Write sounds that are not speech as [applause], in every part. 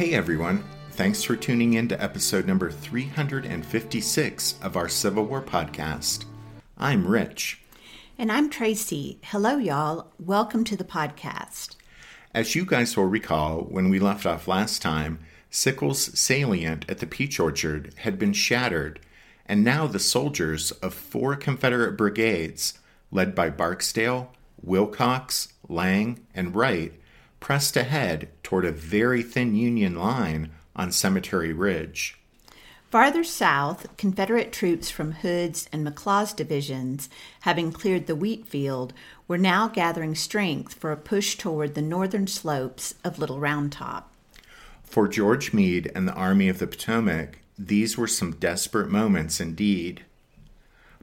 Hey everyone, thanks for tuning in to episode number 356 of our Civil War podcast. I'm Rich. And I'm Tracy. Hello, y'all. Welcome to the podcast. As you guys will recall, when we left off last time, Sickles' salient at the Peach Orchard had been shattered, and now the soldiers of four Confederate brigades, led by Barksdale, Wilcox, Lang, and Wright, pressed ahead toward a very thin Union line on Cemetery Ridge. Farther south, Confederate troops from Hood's and McLaws divisions, having cleared the wheat field, were now gathering strength for a push toward the northern slopes of Little Round Top. For George Meade and the Army of the Potomac, these were some desperate moments indeed.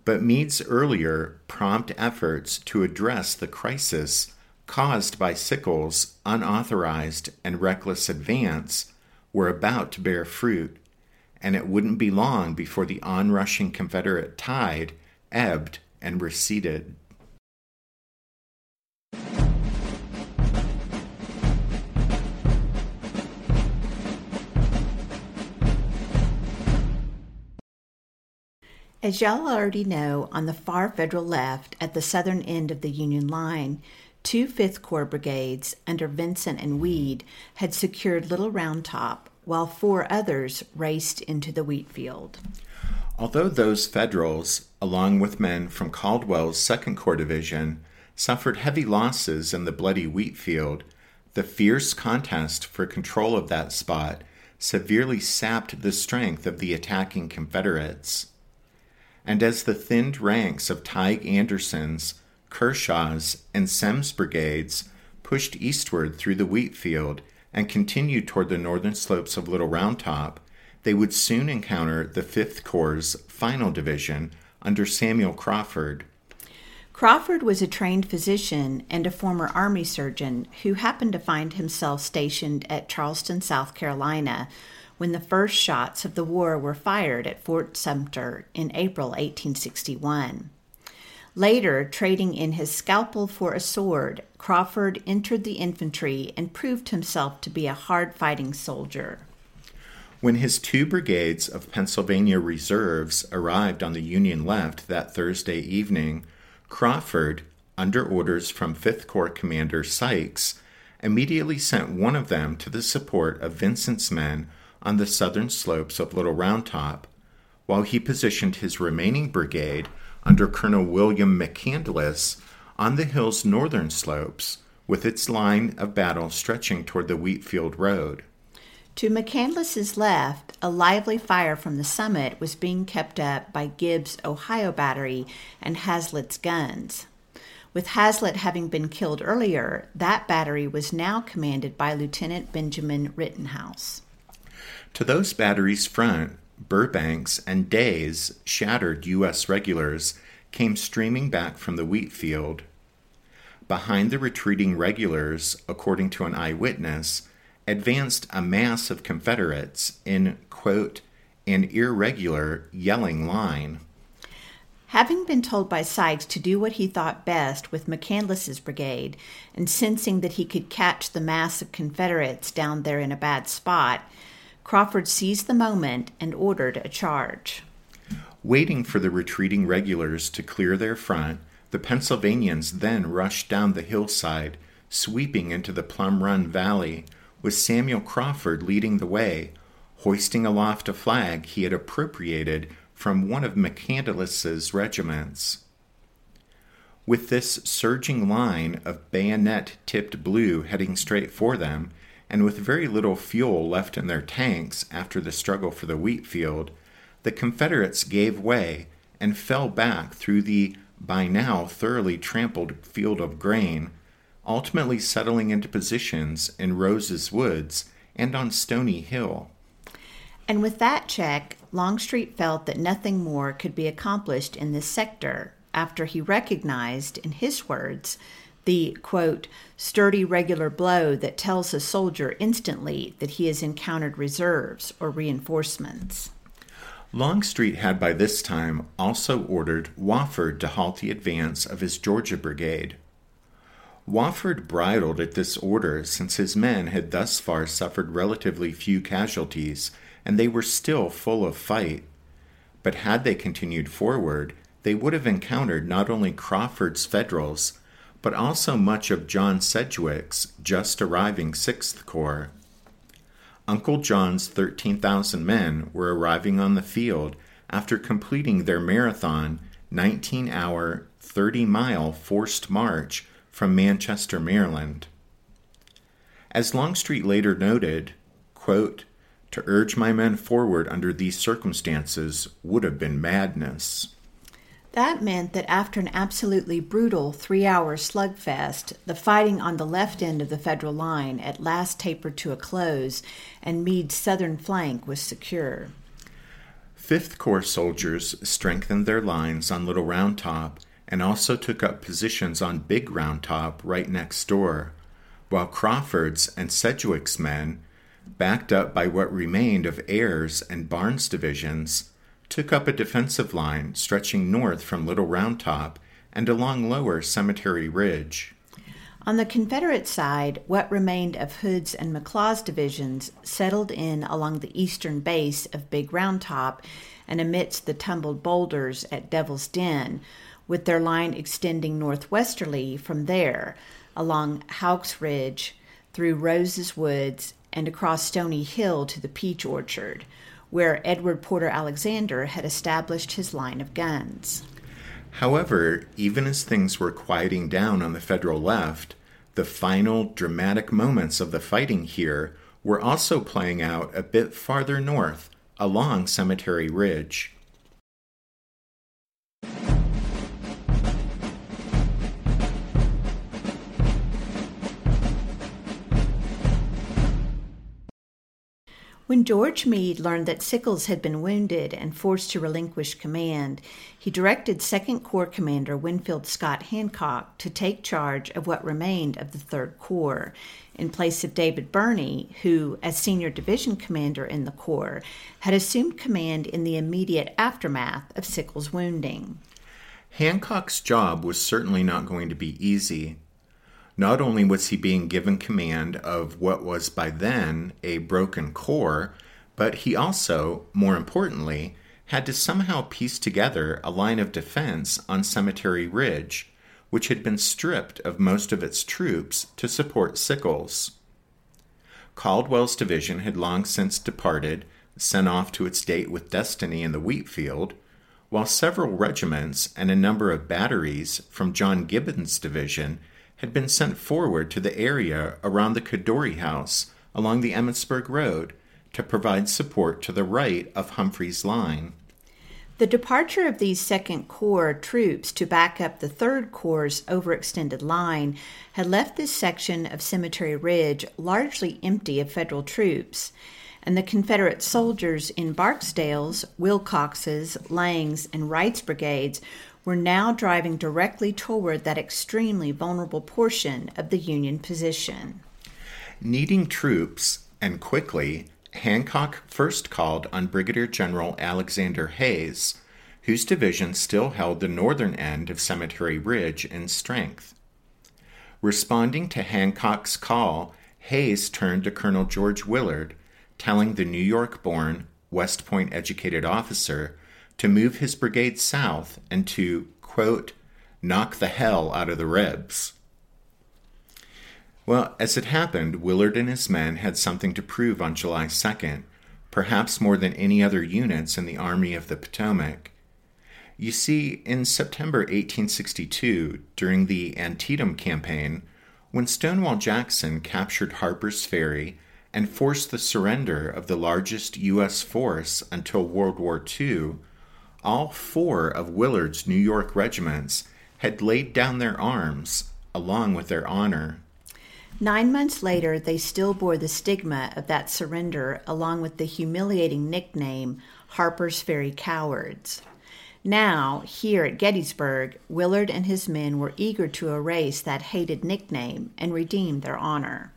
But Meade's earlier, prompt efforts to address the crisis caused by Sickles' unauthorized and reckless advance were about to bear fruit, and it wouldn't be long before the onrushing Confederate tide ebbed and receded. As y'all already know, on the far federal left at the southern end of the Union line, two Fifth Corps brigades under Vincent and Weed had secured Little Round Top, while four others raced into the wheat field. Although those Federals, along with men from Caldwell's Second Corps Division, suffered heavy losses in the bloody wheat field, the fierce contest for control of that spot severely sapped the strength of the attacking Confederates and as the thinned ranks of Tige Anderson's, Kershaw's, and Semmes brigades pushed eastward through the wheat field and continued toward the northern slopes of Little Round Top, they would soon encounter the 5th Corps' final division under Samuel Crawford. Crawford was a trained physician and a former Army surgeon who happened to find himself stationed at Charleston, South Carolina, when the first shots of the war were fired at Fort Sumter in April 1861. Later, trading in his scalpel for a sword, Crawford entered the infantry and proved himself to be a hard fighting soldier. When his two brigades of Pennsylvania reserves arrived on the Union left that Thursday evening, Crawford, under orders from 5th Corps Commander Sykes, immediately sent one of them to the support of Vincent's men on the southern slopes of Little Round Top, while he positioned his remaining brigade under Colonel William McCandless on the hill's northern slopes, with its line of battle stretching toward the Wheatfield Road. To McCandless's left, a lively fire from the summit was being kept up by Gibbs' Ohio Battery and Hazlett's guns. With Hazlett having been killed earlier, that battery was now commanded by Lieutenant Benjamin Rittenhouse. To those batteries' front, Burbank's and Day's shattered U.S. regulars came streaming back from the wheat field. Behind the retreating regulars, according to an eyewitness, advanced a mass of Confederates in, quote, an irregular, yelling line. Having been told by Sykes to do what he thought best with McCandless's brigade, and sensing that he could catch the mass of Confederates down there in a bad spot, Crawford seized the moment and ordered a charge. Waiting for the retreating regulars to clear their front, the Pennsylvanians then rushed down the hillside, sweeping into the Plum Run Valley, with Samuel Crawford leading the way, hoisting aloft a flag he had appropriated from one of McCandless's regiments. With this surging line of bayonet tipped blue heading straight for them, and with very little fuel left in their tanks after the struggle for the wheat field, the Confederates gave way and fell back through the by now thoroughly trampled field of grain, ultimately settling into positions in Rose's Woods and on Stony Hill. And with that check, Longstreet felt that nothing more could be accomplished in this sector after he recognized, in his words, the quote, sturdy regular blow that tells a soldier instantly that he has encountered reserves or reinforcements. Longstreet had by this time also ordered Wofford to halt the advance of his Georgia brigade. Wofford bridled at this order since his men had thus far suffered relatively few casualties and they were still full of fight. But had they continued forward, they would have encountered not only Crawford's Federals, but also much of John Sedgwick's just arriving Sixth Corps. Uncle John's 13,000 men were arriving on the field after completing their marathon 19 hour, 30 mile forced march from Manchester, Maryland. As Longstreet later noted, quote, to urge my men forward under these circumstances would have been madness. That meant that after an absolutely brutal three hour slugfest, the fighting on the left end of the Federal line at last tapered to a close, and Meade's southern flank was secure. Fifth Corps soldiers strengthened their lines on Little Round Top and also took up positions on Big Round Top right next door, while Crawford's and Sedgwick's men backed up by what remained of Ayres and Barnes' divisions, took up a defensive line stretching north from Little Round Top and along Lower Cemetery Ridge. On the Confederate side, what remained of Hood's and McLaws' divisions settled in along the eastern base of Big Round Top and amidst the tumbled boulders at Devil's Den, with their line extending northwesterly from there along Houck's Ridge through Rose's Woods and across Stony Hill to the Peach Orchard, where Edward Porter Alexander had established his line of guns. However, even as things were quieting down on the Federal left, the final dramatic moments of the fighting here were also playing out a bit farther north along Cemetery Ridge. When George Meade learned that Sickles had been wounded and forced to relinquish command, he directed Second Corps Commander Winfield Scott Hancock to take charge of what remained of the Third Corps, in place of David Birney, who, as senior division commander in the Corps, had assumed command in the immediate aftermath of Sickles' wounding. Hancock's job was certainly not going to be easy. Not only was he being given command of what was by then a broken corps, but he also, more importantly, had to somehow piece together a line of defense on Cemetery Ridge, which had been stripped of most of its troops to support Sickles. Caldwell's division had long since departed, sent off to its date with destiny in the wheat field, while several regiments and a number of batteries from John Gibbon's division had been sent forward to the area around the Codori House along the Emmitsburg Road to provide support to the right of Humphreys' line. The departure of these Second Corps troops to back up the Third Corps' overextended line had left this section of Cemetery Ridge largely empty of Federal troops, and the Confederate soldiers in Barksdale's, Wilcox's, Lang's, and Wright's brigades were now driving directly toward that extremely vulnerable portion of the Union position. Needing troops, and quickly, Hancock first called on Brigadier General Alexander Hays, whose division still held the northern end of Cemetery Ridge in strength. Responding to Hancock's call, Hays turned to Colonel George Willard, telling the New York born, West Point educated officer to move his brigade south and to, quote, knock the hell out of the Rebs. Well, as it happened, Willard and his men had something to prove on July 2nd, perhaps more than any other units in the Army of the Potomac. You see, in September 1862, during the Antietam campaign, when Stonewall Jackson captured Harper's Ferry and forced the surrender of the largest U.S. force until World War II, all four of Willard's New York regiments had laid down their arms along with their honor. Nine months later, they still bore the stigma of that surrender along with the humiliating nickname Harper's Ferry Cowards. Now, here at Gettysburg, Willard and his men were eager to erase that hated nickname and redeem their honor.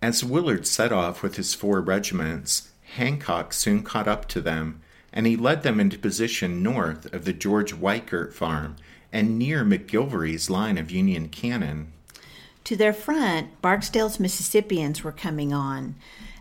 As Willard set off with his four regiments, Hancock soon caught up to them, and he led them into position north of the George Weikert farm and near McGilvery's line of Union cannon. To their front, Barksdale's Mississippians were coming on.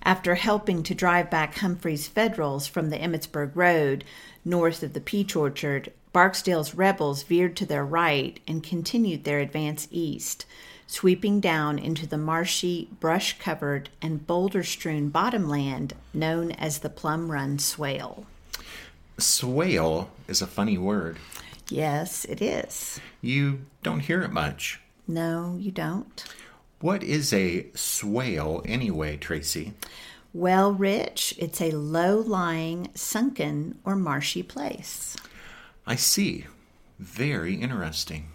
After helping to drive back Humphreys Federals from the Emmitsburg Road, north of the peach orchard, Barksdale's rebels veered to their right and continued their advance east, sweeping down into the marshy, brush covered, and boulder strewn bottomland known as the Plum Run Swale. Swale is a funny word. Yes, it is. You don't hear it much. No, you don't. What is a swale anyway, Tracy? Well, Rich, it's a low lying, sunken, or marshy place. I see. Very interesting.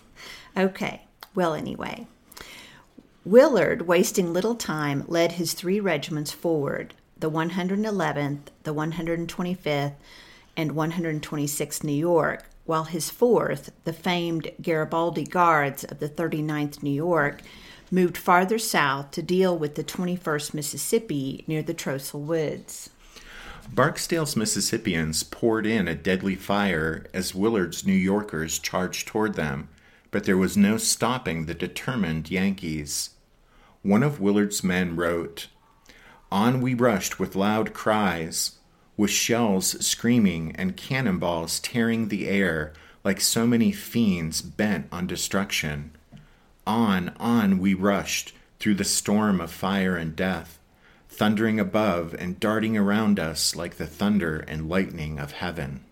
[laughs] okay, well, anyway. Willard, wasting little time, led his three regiments forward the 111th, the 125th, and 126th New York, while his fourth, the famed Garibaldi Guards of the 39th New York, moved farther south to deal with the 21st Mississippi near the Trostle Woods. Barksdale's Mississippians poured in a deadly fire as Willard's New Yorkers charged toward them, but there was no stopping the determined Yankees. One of Willard's men wrote, On we rushed with loud cries, with shells screaming and cannonballs tearing the air like so many fiends bent on destruction. On, on we rushed through the storm of fire and death, thundering above and darting around us like the thunder and lightning of heaven.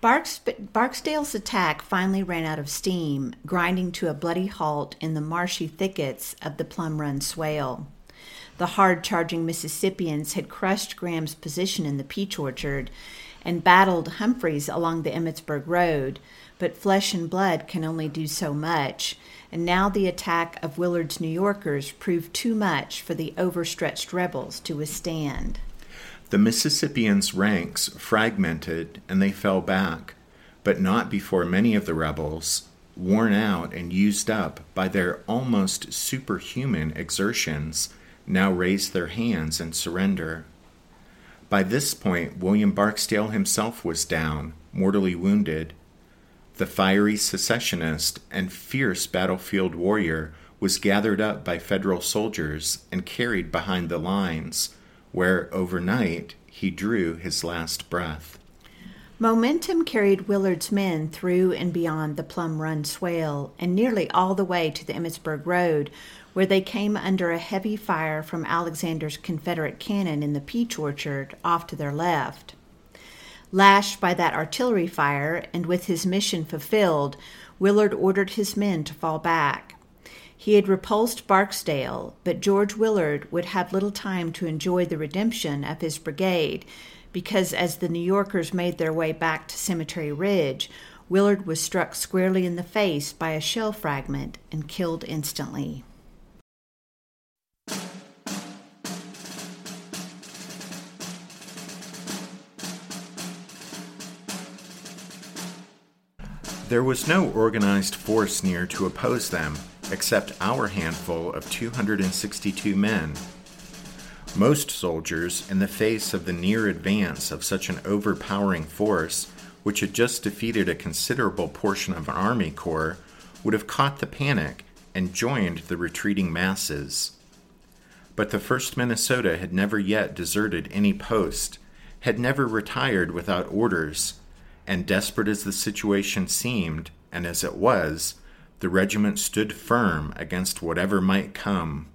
Barks- Barksdale's attack finally ran out of steam, grinding to a bloody halt in the marshy thickets of the Plum Run Swale. The hard charging Mississippians had crushed Graham's position in the peach orchard and battled Humphreys along the Emmitsburg Road, but flesh and blood can only do so much, and now the attack of Willard's New Yorkers proved too much for the overstretched rebels to withstand. The Mississippians' ranks fragmented and they fell back, but not before many of the rebels, worn out and used up by their almost superhuman exertions, now raised their hands in surrender. By this point, William Barksdale himself was down, mortally wounded, the fiery secessionist and fierce battlefield warrior was gathered up by Federal soldiers and carried behind the lines, where overnight he drew his last breath. Momentum carried Willard's men through and beyond the Plum Run swale and nearly all the way to the Emmitsburg Road, where they came under a heavy fire from Alexander's Confederate cannon in the peach orchard off to their left. Lashed by that artillery fire and with his mission fulfilled, Willard ordered his men to fall back. He had repulsed Barksdale, but George Willard would have little time to enjoy the redemption of his brigade because as the New Yorkers made their way back to Cemetery Ridge, Willard was struck squarely in the face by a shell fragment and killed instantly. There was no organized force near to oppose them, except our handful of 262 men. Most soldiers, in the face of the near advance of such an overpowering force, which had just defeated a considerable portion of an Army Corps, would have caught the panic and joined the retreating masses. But the 1st Minnesota had never yet deserted any post, had never retired without orders, and desperate as the situation seemed, and as it was, the regiment stood firm against whatever might come.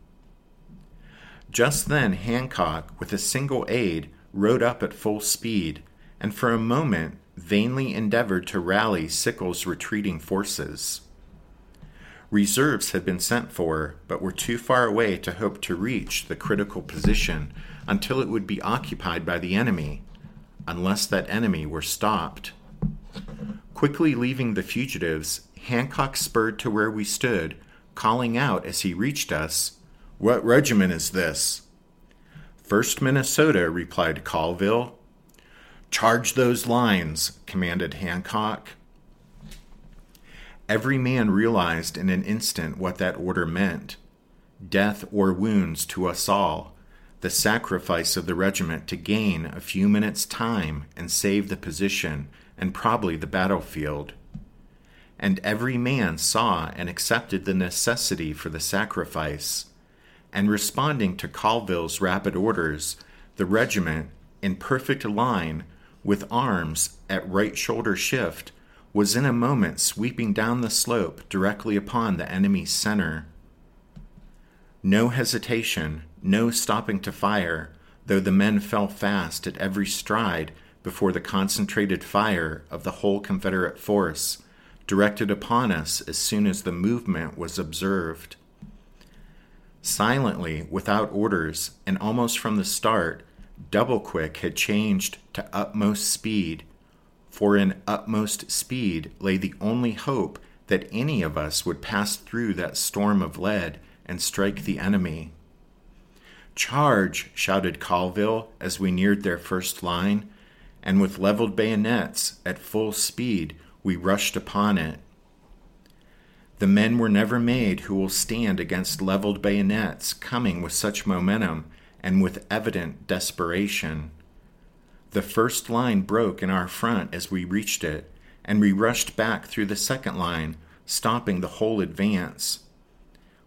Just then, Hancock, with a single aide, rode up at full speed, and for a moment vainly endeavored to rally Sickles' retreating forces. Reserves had been sent for, but were too far away to hope to reach the critical position until it would be occupied by the enemy, unless that enemy were stopped. Quickly leaving the fugitives, Hancock spurred to where we stood, calling out as he reached us, What regiment is this? First Minnesota, replied Colville. Charge those lines, commanded Hancock. Every man realized in an instant what that order meant death or wounds to us all, the sacrifice of the regiment to gain a few minutes' time and save the position and probably the battlefield. And every man saw and accepted the necessity for the sacrifice. And responding to Colville's rapid orders, the regiment, in perfect line, with arms at right shoulder shift, was in a moment sweeping down the slope directly upon the enemy's center. No hesitation, no stopping to fire, though the men fell fast at every stride before the concentrated fire of the whole Confederate force, directed upon us as soon as the movement was observed. Silently, without orders, and almost from the start, Double Quick had changed to utmost speed for in utmost speed lay the only hope that any of us would pass through that storm of lead and strike the enemy. Charge! shouted Colville as we neared their first line, and with leveled bayonets at full speed we rushed upon it. The men were never made who will stand against leveled bayonets coming with such momentum and with evident desperation. The first line broke in our front as we reached it, and we rushed back through the second line, stopping the whole advance.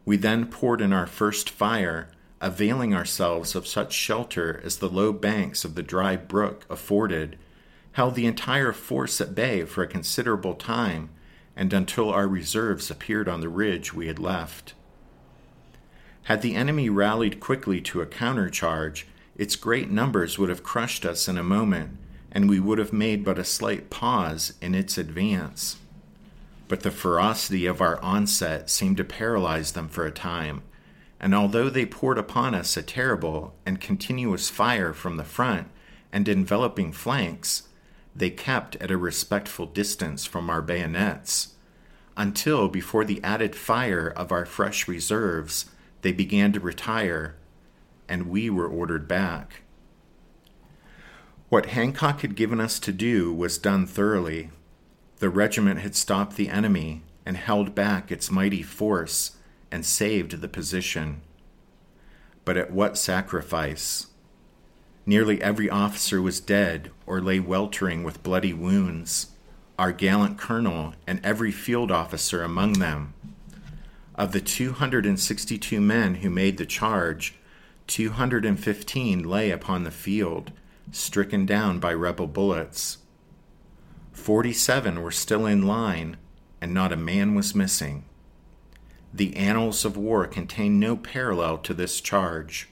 We then poured in our first fire, availing ourselves of such shelter as the low banks of the dry brook afforded, held the entire force at bay for a considerable time, and until our reserves appeared on the ridge we had left. Had the enemy rallied quickly to a countercharge, its great numbers would have crushed us in a moment, and we would have made but a slight pause in its advance. But the ferocity of our onset seemed to paralyze them for a time, and although they poured upon us a terrible and continuous fire from the front and enveloping flanks, they kept at a respectful distance from our bayonets, until before the added fire of our fresh reserves, they began to retire and we were ordered back. What Hancock had given us to do was done thoroughly. The regiment had stopped the enemy and held back its mighty force and saved the position. But at what sacrifice? Nearly every officer was dead or lay weltering with bloody wounds, our gallant colonel and every field officer among them. Of the 262 men who made the charge, 215 lay upon the field, stricken down by rebel bullets. 47 were still in line, and not a man was missing. The annals of war contain no parallel to this charge.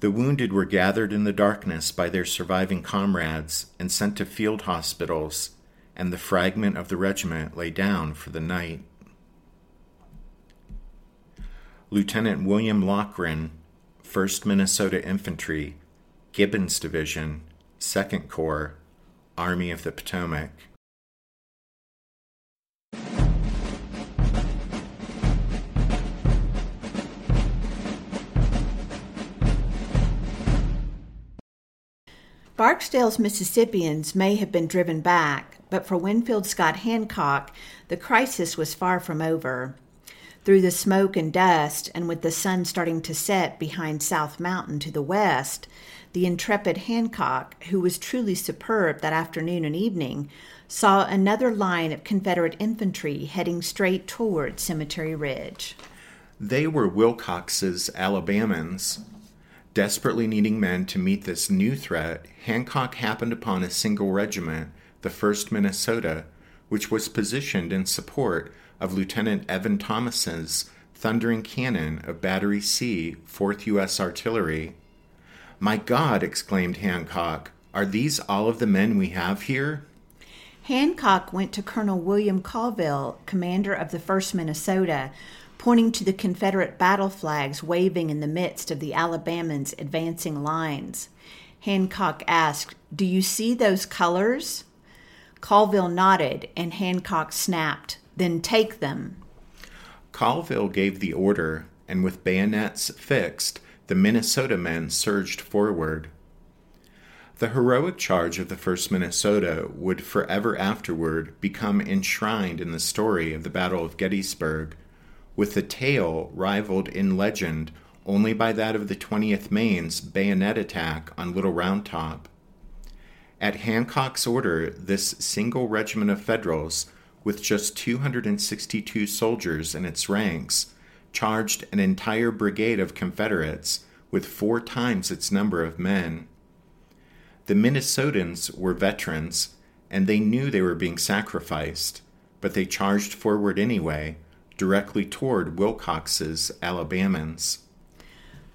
The wounded were gathered in the darkness by their surviving comrades and sent to field hospitals, and the fragment of the regiment lay down for the night. Lieutenant William Lochren, 1st Minnesota Infantry, Gibbon's Division, 2nd Corps, Army of the Potomac. Barksdale's Mississippians may have been driven back, but for Winfield Scott Hancock, the crisis was far from over. Through the smoke and dust, and with the sun starting to set behind South Mountain to the west, the intrepid Hancock, who was truly superb that afternoon and evening, saw another line of Confederate infantry heading straight toward Cemetery Ridge. They were Wilcox's Alabamans. Desperately needing men to meet this new threat, Hancock happened upon a single regiment, the 1st Minnesota, which was positioned in support of Lieutenant Evan Thomas's thundering cannon of Battery C, 4th U.S. Artillery. My God, exclaimed Hancock, are these all of the men we have here? Hancock went to Colonel William Colville, commander of the 1st Minnesota, pointing to the Confederate battle flags waving in the midst of the Alabamans' advancing lines. Hancock asked, Do you see those colors? Colville nodded, and Hancock snapped, Then take them. Colville gave the order, and with bayonets fixed, the Minnesota men surged forward. The heroic charge of the 1st Minnesota would forever afterward become enshrined in the story of the Battle of Gettysburg, with the tale rivaled in legend only by that of the 20th Maine's bayonet attack on Little Round Top. At Hancock's order, this single regiment of Federals, with just 262 soldiers in its ranks, charged an entire brigade of Confederates with four times its number of men. The Minnesotans were veterans, and they knew they were being sacrificed, but they charged forward anyway, directly toward Wilcox's Alabamans.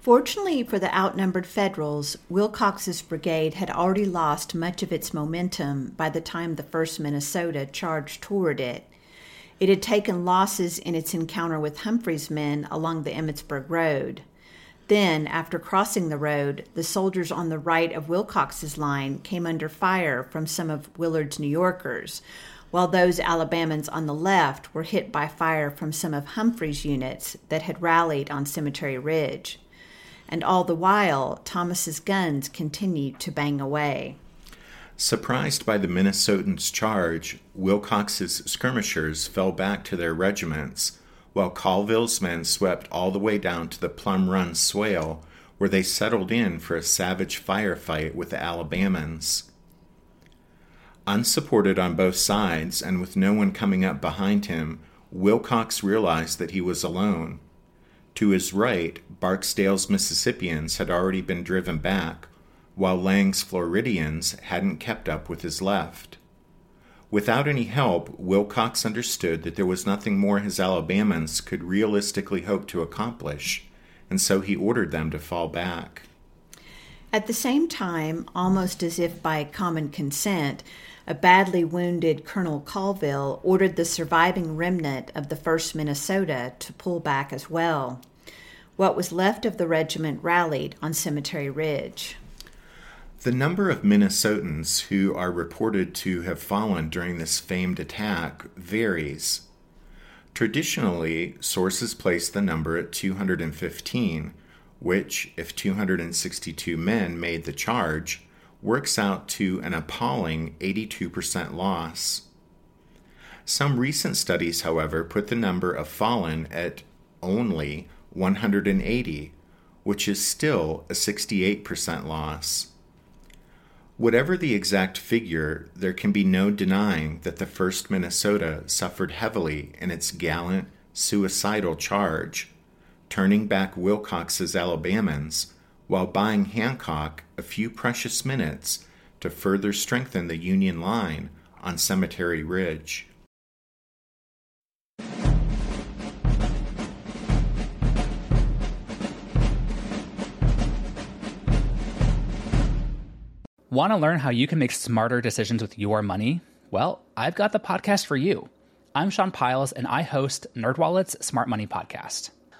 Fortunately for the outnumbered Federals, Wilcox's brigade had already lost much of its momentum by the time the 1st Minnesota charged toward it. It had taken losses in its encounter with Humphreys' men along the Emmitsburg Road. Then, after crossing the road, the soldiers on the right of Wilcox's line came under fire from some of Willard's New Yorkers, while those Alabamans on the left were hit by fire from some of Humphreys' units that had rallied on Cemetery Ridge. And all the while, Thomas's guns continued to bang away. Surprised by the Minnesotans' charge, Wilcox's skirmishers fell back to their regiments, while Colville's men swept all the way down to the Plum Run swale, where they settled in for a savage firefight with the Alabamans. Unsupported on both sides and with no one coming up behind him, Wilcox realized that he was alone. To his right, Barksdale's Mississippians had already been driven back, while Lang's Floridians hadn't kept up with his left. Without any help, Wilcox understood that there was nothing more his Alabamans could realistically hope to accomplish, and so he ordered them to fall back. At the same time, almost as if by common consent, a badly wounded Colonel Colville ordered the surviving remnant of the 1st Minnesota to pull back as well. What was left of the regiment rallied on Cemetery Ridge. The number of Minnesotans who are reported to have fallen during this famed attack varies. Traditionally, sources place the number at 215, which, if 262 men made the charge, works out to an appalling 82% loss. Some recent studies, however, put the number of fallen at only 180, which is still a 68% loss. Whatever the exact figure, there can be no denying that the 1st Minnesota suffered heavily in its gallant, suicidal charge, turning back Wilcox's Alabamans while buying Hancock a few precious minutes to further strengthen the Union line on Cemetery Ridge. Want to learn how you can make smarter decisions with your money? Well, I've got the podcast for you. I'm Sean Pyles, and I host NerdWallet's Smart Money Podcast.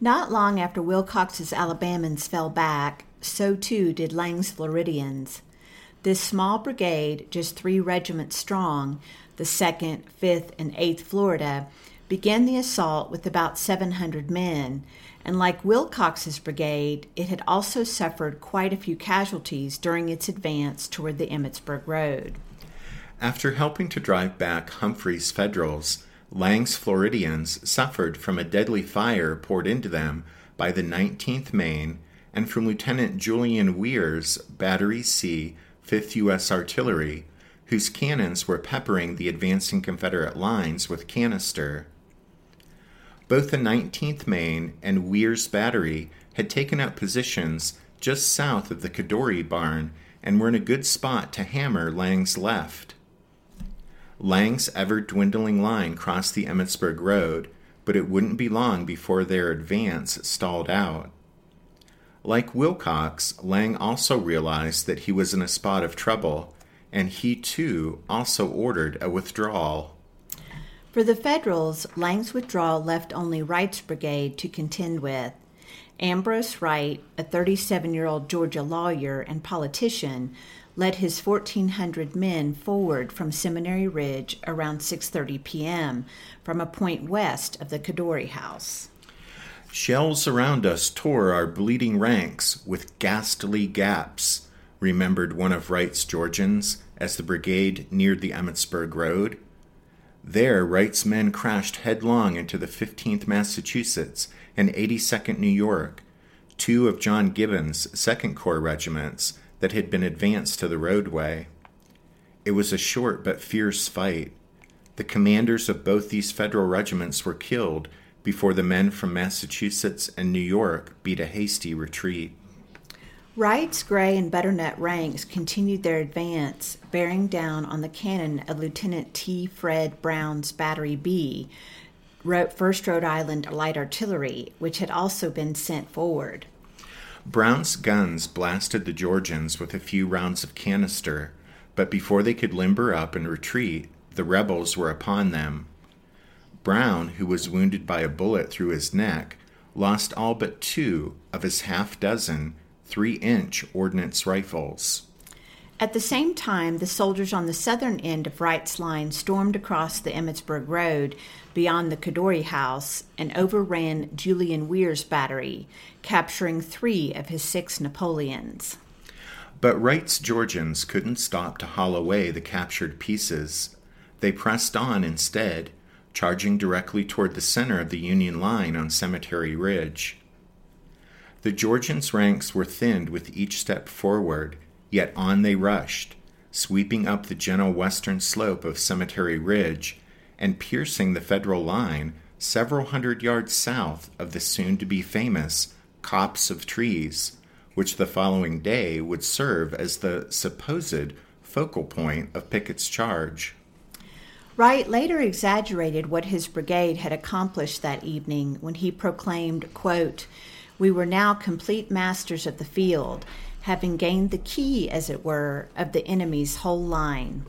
Not long after Wilcox's Alabamans fell back, so too did Lang's Floridians. This small brigade, just three regiments strong, the 2nd, 5th, and 8th Florida, began the assault with about 700 men, and like Wilcox's brigade, it had also suffered quite a few casualties during its advance toward the Emmitsburg Road. After helping to drive back Humphreys' Federals, Lang's Floridians suffered from a deadly fire poured into them by the 19th Maine and from Lieutenant Julian Weir's Battery C, 5th U.S. Artillery, whose cannons were peppering the advancing Confederate lines with canister. Both the 19th Maine and Weir's Battery had taken up positions just south of the Codori barn and were in a good spot to hammer Lang's left. Lang's ever dwindling line crossed the Emmitsburg Road, but it wouldn't be long before their advance stalled out. Like Wilcox, Lang also realized that he was in a spot of trouble, and he too also ordered a withdrawal. For the Federals, Lang's withdrawal left only Wright's brigade to contend with. Ambrose Wright, a 37 year old Georgia lawyer and politician, led his 1400 men forward from Seminary Ridge around 6:30 p.m. from a point west of the Codori House. Shells around us tore our bleeding ranks with ghastly gaps, remembered one of Wright's Georgians as the brigade neared the Emmitsburg Road. There, Wright's men crashed headlong into the 15th Massachusetts and 82nd New York, two of John Gibbon's 2nd Corps regiments that had been advanced to the roadway. It was a short but fierce fight. The commanders of both these federal regiments were killed before the men from Massachusetts and New York beat a hasty retreat. Wright's gray and butternut ranks continued their advance, bearing down on the cannon of Lieutenant T. Fred Brown's Battery B, 1st Rhode Island Light Artillery, which had also been sent forward. Brown's guns blasted the Georgians with a few rounds of canister, but before they could limber up and retreat, the rebels were upon them. Brown, who was wounded by a bullet through his neck, lost all but two of his half dozen three inch ordnance rifles. At the same time, the soldiers on the southern end of Wright's line stormed across the Emmitsburg Road beyond the Codori House and overran Julian Weir's battery, capturing three of his six Napoleons. But Wright's Georgians couldn't stop to haul away the captured pieces. They pressed on instead, charging directly toward the center of the Union line on Cemetery Ridge. The Georgians' ranks were thinned with each step forward Yet on they rushed, sweeping up the gentle western slope of Cemetery Ridge and piercing the federal line several hundred yards south of the soon to be famous copse of trees, which the following day would serve as the supposed focal point of Pickett's charge. Wright later exaggerated what his brigade had accomplished that evening when he proclaimed, quote, We were now complete masters of the field having gained the key, as it were, of the enemy's whole line.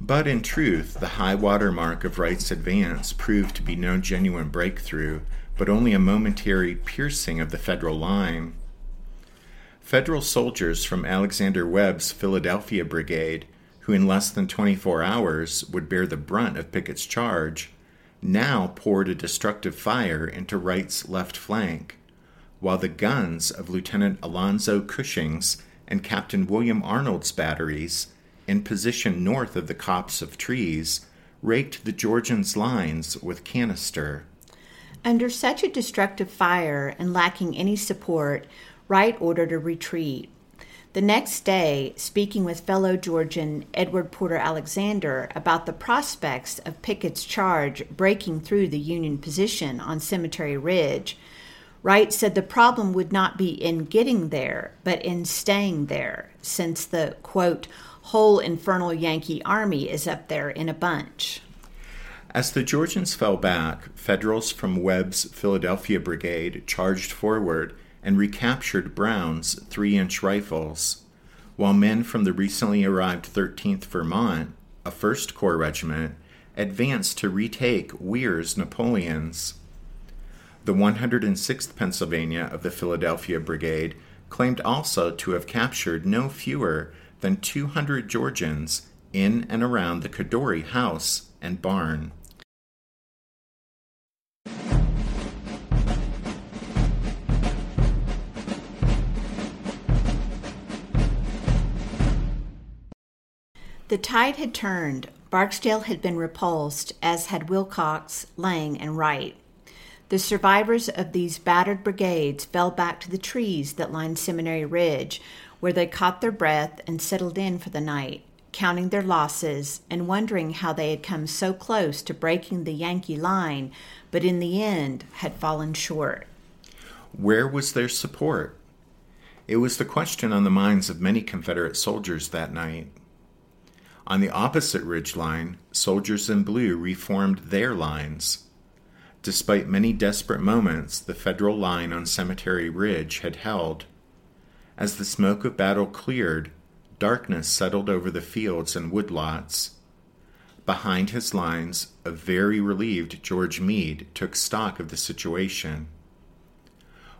But in truth, the high water mark of Wright's advance proved to be no genuine breakthrough, but only a momentary piercing of the Federal line. Federal soldiers from Alexander Webb's Philadelphia Brigade, who in less than 24 hours would bear the brunt of Pickett's charge, now poured a destructive fire into Wright's left flank, while the guns of Lieutenant Alonzo Cushing's and Captain William Arnold's batteries, in position north of the copse of trees, raked the Georgians' lines with canister. Under such a destructive fire and lacking any support, Wright ordered a retreat. The next day, speaking with fellow Georgian Edward Porter Alexander about the prospects of Pickett's charge breaking through the Union position on Cemetery Ridge, Wright said the problem would not be in getting there, but in staying there, since the, quote, whole infernal Yankee army is up there in a bunch. As the Georgians fell back, Federals from Webb's Philadelphia Brigade charged forward and recaptured Brown's 3 inch rifles, while men from the recently arrived 13th Vermont, a 1st Corps regiment, advanced to retake Weir's Napoleons. The 106th Pennsylvania of the Philadelphia Brigade claimed also to have captured no fewer than 200 Georgians in and around the Codori house and barn. The tide had turned. Barksdale had been repulsed, as had Wilcox, Lang, and Wright. The survivors of these battered brigades fell back to the trees that lined Seminary Ridge, where they caught their breath and settled in for the night, counting their losses and wondering how they had come so close to breaking the Yankee line, but in the end had fallen short. Where was their support? It was the question on the minds of many Confederate soldiers that night. On the opposite ridge line, soldiers in blue reformed their lines. Despite many desperate moments, the Federal line on Cemetery Ridge had held. As the smoke of battle cleared, darkness settled over the fields and woodlots. Behind his lines, a very relieved George Meade took stock of the situation.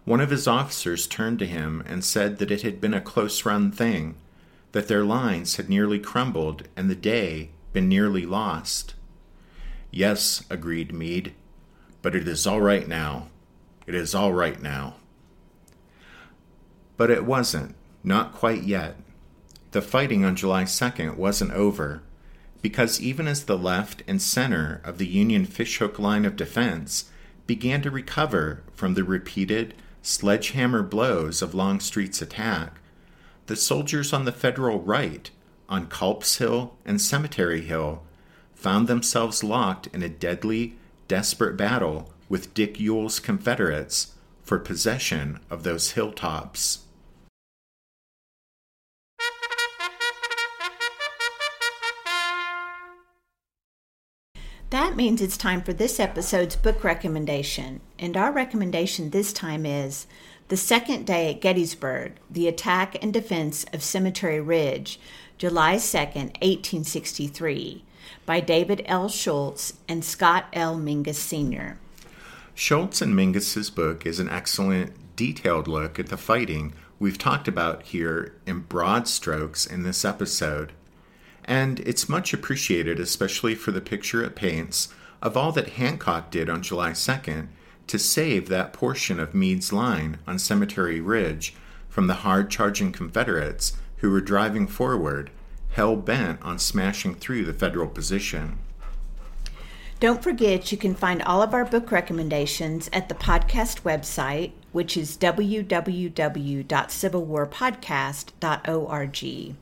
One of his officers turned to him and said that it had been a close run thing that their lines had nearly crumbled and the day been nearly lost. Yes, agreed Meade, but it is all right now. It is all right now. But it wasn't, not quite yet. The fighting on July 2nd wasn't over, because even as the left and center of the Union fishhook line of defense began to recover from the repeated sledgehammer blows of Longstreet's attack, the soldiers on the Federal right, on Culp's Hill and Cemetery Hill, found themselves locked in a deadly, desperate battle with Dick Ewell's Confederates for possession of those hilltops. That means it's time for this episode's book recommendation. And our recommendation this time is the Second Day at Gettysburg The Attack and Defense of Cemetery Ridge, July 2, 1863, by David L. Schultz and Scott L. Mingus Sr. Schultz and Mingus's book is an excellent, detailed look at the fighting we've talked about here in broad strokes in this episode. And it's much appreciated, especially for the picture it paints of all that Hancock did on July 2nd to save that portion of Meade's line on Cemetery Ridge from the hard charging Confederates who were driving forward, hell bent on smashing through the Federal position. Don't forget you can find all of our book recommendations at the podcast website, which is www.civilwarpodcast.org.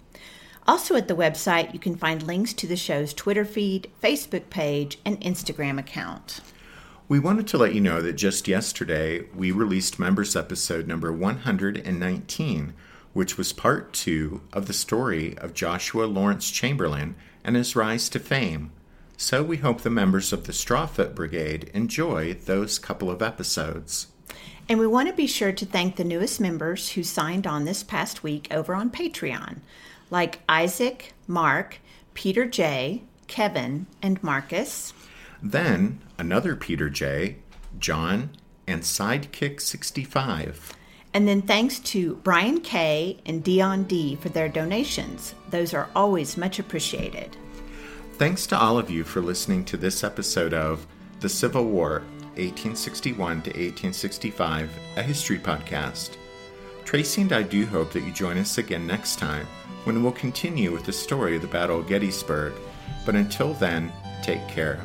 Also, at the website, you can find links to the show's Twitter feed, Facebook page, and Instagram account. We wanted to let you know that just yesterday we released members episode number 119, which was part two of the story of Joshua Lawrence Chamberlain and his rise to fame. So we hope the members of the Strawfoot Brigade enjoy those couple of episodes. And we want to be sure to thank the newest members who signed on this past week over on Patreon, like Isaac, Mark, Peter J., Kevin, and Marcus. Then another Peter J., John, and Sidekick 65. And then thanks to Brian K. and Dion D. for their donations. Those are always much appreciated. Thanks to all of you for listening to this episode of The Civil War 1861 to 1865, a history podcast. Tracy and I do hope that you join us again next time when we'll continue with the story of the Battle of Gettysburg. But until then, take care.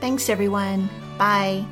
Thanks, everyone. Bye.